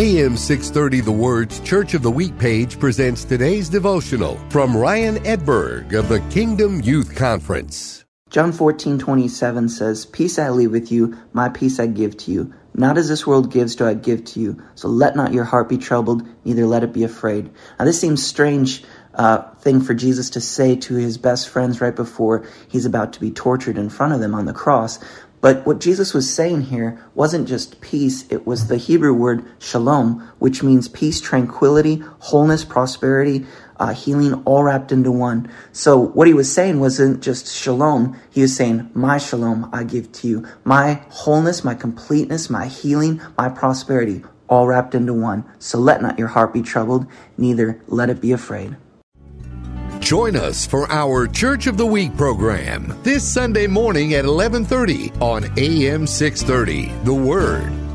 AM 630 The Word's Church of the Week page presents today's devotional from Ryan Edberg of the Kingdom Youth Conference. John 14, 27 says, Peace I leave with you, my peace I give to you. Not as this world gives do I give to you. So let not your heart be troubled, neither let it be afraid. Now this seems strange uh, thing for Jesus to say to his best friends right before he's about to be tortured in front of them on the cross. But what Jesus was saying here wasn't just peace, it was the Hebrew word shalom, which means peace, tranquility, wholeness, prosperity, uh, healing, all wrapped into one. So what he was saying wasn't just shalom, he was saying, My shalom I give to you. My wholeness, my completeness, my healing, my prosperity, all wrapped into one. So let not your heart be troubled, neither let it be afraid. Join us for our Church of the Week program this Sunday morning at 11:30 on AM 630. The Word.